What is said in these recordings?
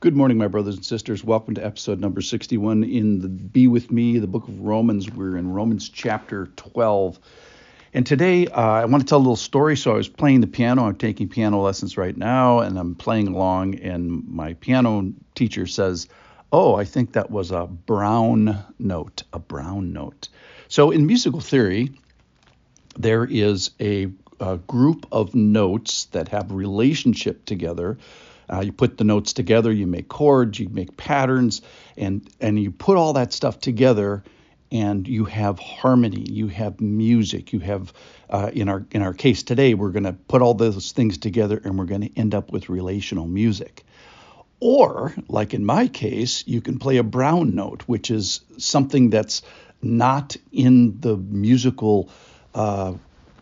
Good morning, my brothers and sisters. Welcome to episode number 61 in the Be With Me, the book of Romans. We're in Romans chapter 12. And today uh, I want to tell a little story. So I was playing the piano. I'm taking piano lessons right now, and I'm playing along, and my piano teacher says, Oh, I think that was a brown note, a brown note. So in musical theory, there is a, a group of notes that have relationship together uh, you put the notes together, you make chords, you make patterns, and and you put all that stuff together, and you have harmony, you have music, you have uh, in our in our case today, we're going to put all those things together, and we're going to end up with relational music. Or, like in my case, you can play a brown note, which is something that's not in the musical uh,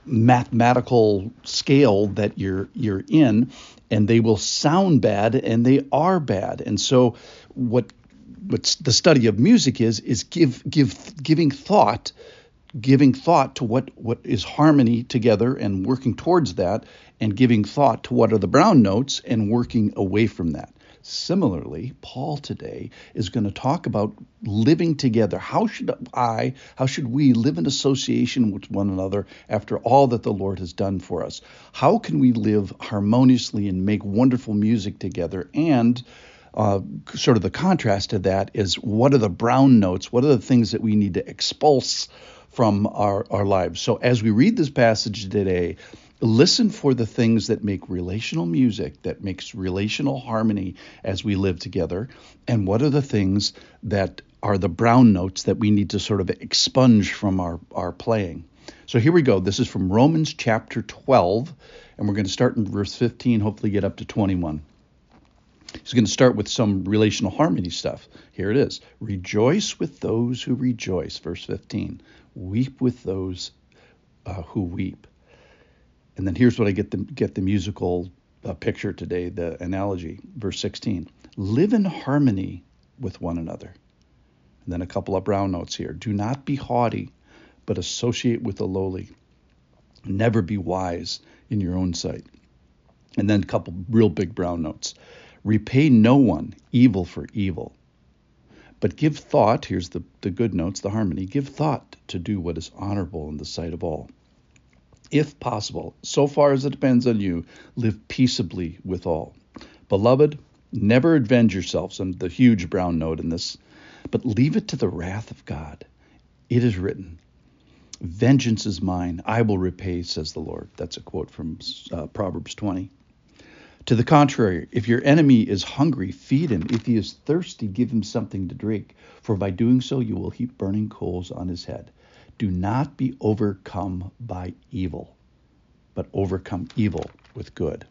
mathematical scale that you're you're in and they will sound bad and they are bad. And so what what the study of music is is give give giving thought giving thought to what what is harmony together and working towards that and giving thought to what are the brown notes and working away from that Similarly, Paul today is going to talk about living together. How should I, how should we live in association with one another after all that the Lord has done for us? How can we live harmoniously and make wonderful music together? And uh, sort of the contrast to that is what are the brown notes? What are the things that we need to expulse from our, our lives? So as we read this passage today, listen for the things that make relational music, that makes relational harmony as we live together, and what are the things that are the brown notes that we need to sort of expunge from our, our playing. So here we go. This is from Romans chapter 12, and we're going to start in verse 15, hopefully get up to 21. He's going to start with some relational harmony stuff. Here it is Rejoice with those who rejoice, verse 15. Weep with those uh, who weep. And then here's what I get the get the musical uh, picture today, the analogy, verse 16. Live in harmony with one another. And then a couple of brown notes here. Do not be haughty, but associate with the lowly. Never be wise in your own sight. And then a couple real big brown notes. Repay no one evil for evil, but give thought. Here's the, the good notes, the harmony. Give thought to do what is honorable in the sight of all if possible, so far as it depends on you, live peaceably with all. Beloved, never avenge yourselves, and the huge brown note in this, but leave it to the wrath of God. It is written, Vengeance is mine, I will repay, says the Lord. That's a quote from uh, Proverbs 20. To the contrary, if your enemy is hungry, feed him. If he is thirsty, give him something to drink, for by doing so you will heap burning coals on his head. Do not be overcome by evil, but overcome evil with good.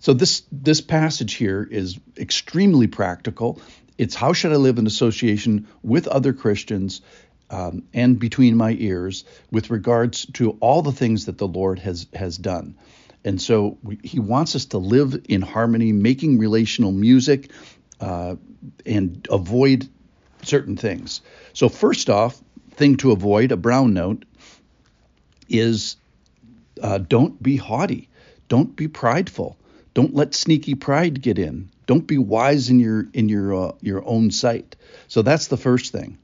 So this this passage here is extremely practical. It's how should I live in association with other Christians um, and between my ears with regards to all the things that the Lord has has done. And so we, he wants us to live in harmony, making relational music, uh, and avoid certain things. So first off, thing to avoid, a brown note, is uh, don't be haughty. Don't be prideful. Don't let sneaky pride get in. Don't be wise in your in your uh, your own sight. So that's the first thing.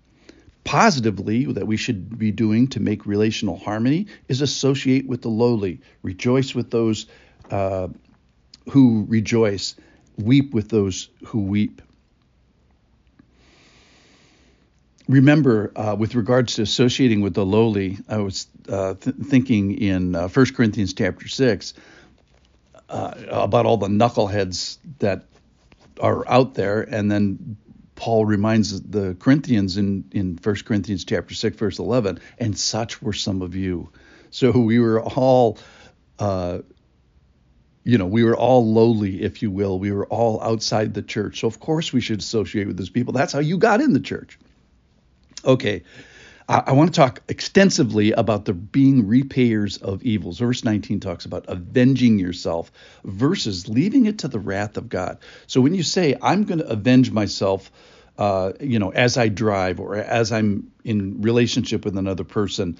Positively, that we should be doing to make relational harmony is associate with the lowly, rejoice with those uh, who rejoice, weep with those who weep. Remember uh, with regards to associating with the lowly, I was uh, th- thinking in uh, 1 Corinthians chapter 6 uh, about all the knuckleheads that are out there. And then Paul reminds the Corinthians in, in 1 Corinthians chapter 6, verse 11, and such were some of you. So we were all, uh, you know, we were all lowly, if you will. We were all outside the church. So, of course, we should associate with those people. That's how you got in the church. Okay. I, want to talk extensively about the being repayers of evils. Verse 19 talks about avenging yourself versus leaving it to the wrath of God. So when you say, I'm going to avenge myself, uh, you know, as I drive or as I'm in relationship with another person,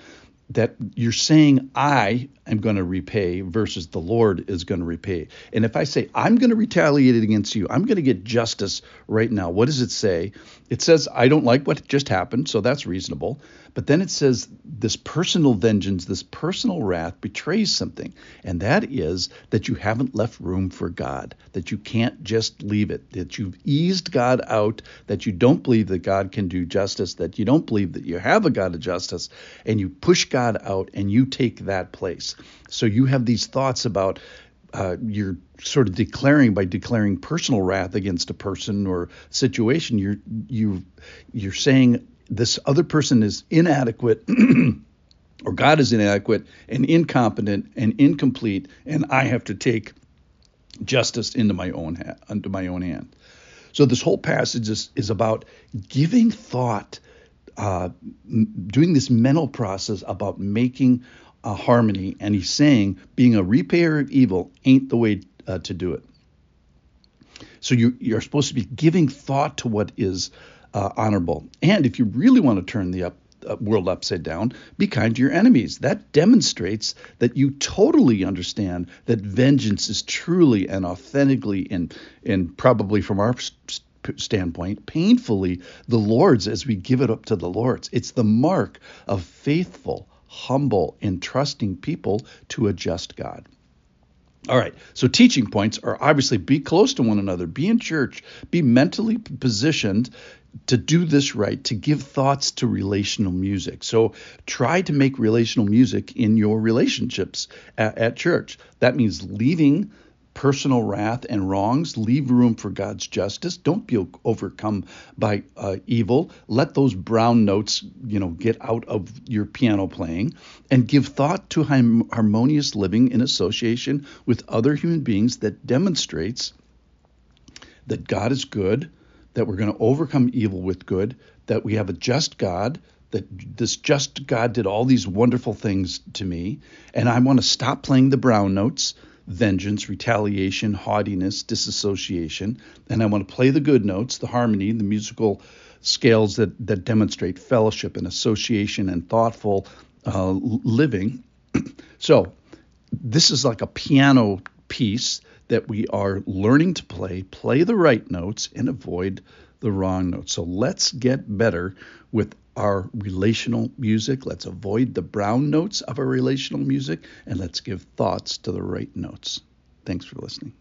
that you're saying I am going to repay versus the Lord is going to repay. And if I say I'm going to retaliate against you, I'm going to get justice right now. What does it say? It says I don't like what just happened, so that's reasonable. But then it says this personal vengeance, this personal wrath betrays something, and that is that you haven't left room for God, that you can't just leave it, that you've eased God out, that you don't believe that God can do justice, that you don't believe that you have a God of justice, and you push God out and you take that place. So you have these thoughts about uh, you're sort of declaring by declaring personal wrath against a person or situation. You're you you're saying this other person is inadequate. or God is inadequate and incompetent and incomplete, and I have to take justice into my own ha- into my own hand. So this whole passage is, is about giving thought uh, doing this mental process about making a harmony, and he's saying being a repayer of evil ain't the way uh, to do it. So you, you're supposed to be giving thought to what is uh, honorable, and if you really want to turn the up, uh, world upside down, be kind to your enemies. That demonstrates that you totally understand that vengeance is truly and authentically and and probably from our standpoint, painfully the Lord's as we give it up to the Lord's. It's the mark of faithful, humble, and trusting people to a just God. All right, so teaching points are obviously be close to one another, be in church, be mentally positioned to do this right, to give thoughts to relational music. So try to make relational music in your relationships at, at church. That means leaving personal wrath and wrongs. Leave room for God's justice. Don't be overcome by uh, evil. Let those brown notes, you know, get out of your piano playing, and give thought to harmonious living in association with other human beings that demonstrates that God is good, that we're going to overcome evil with good, that we have a just God, that this just God did all these wonderful things to me, and I want to stop playing the brown notes vengeance, retaliation, haughtiness, disassociation. And I want to play the good notes, the harmony, the musical scales that, that demonstrate fellowship and association and thoughtful uh, living. so, this is like a piano piece that we are learning to play, play the right notes, and avoid the wrong notes. So, let's get better with our relational music. Let's avoid the brown notes of our relational music and let's give thoughts to the right notes. Thanks for listening.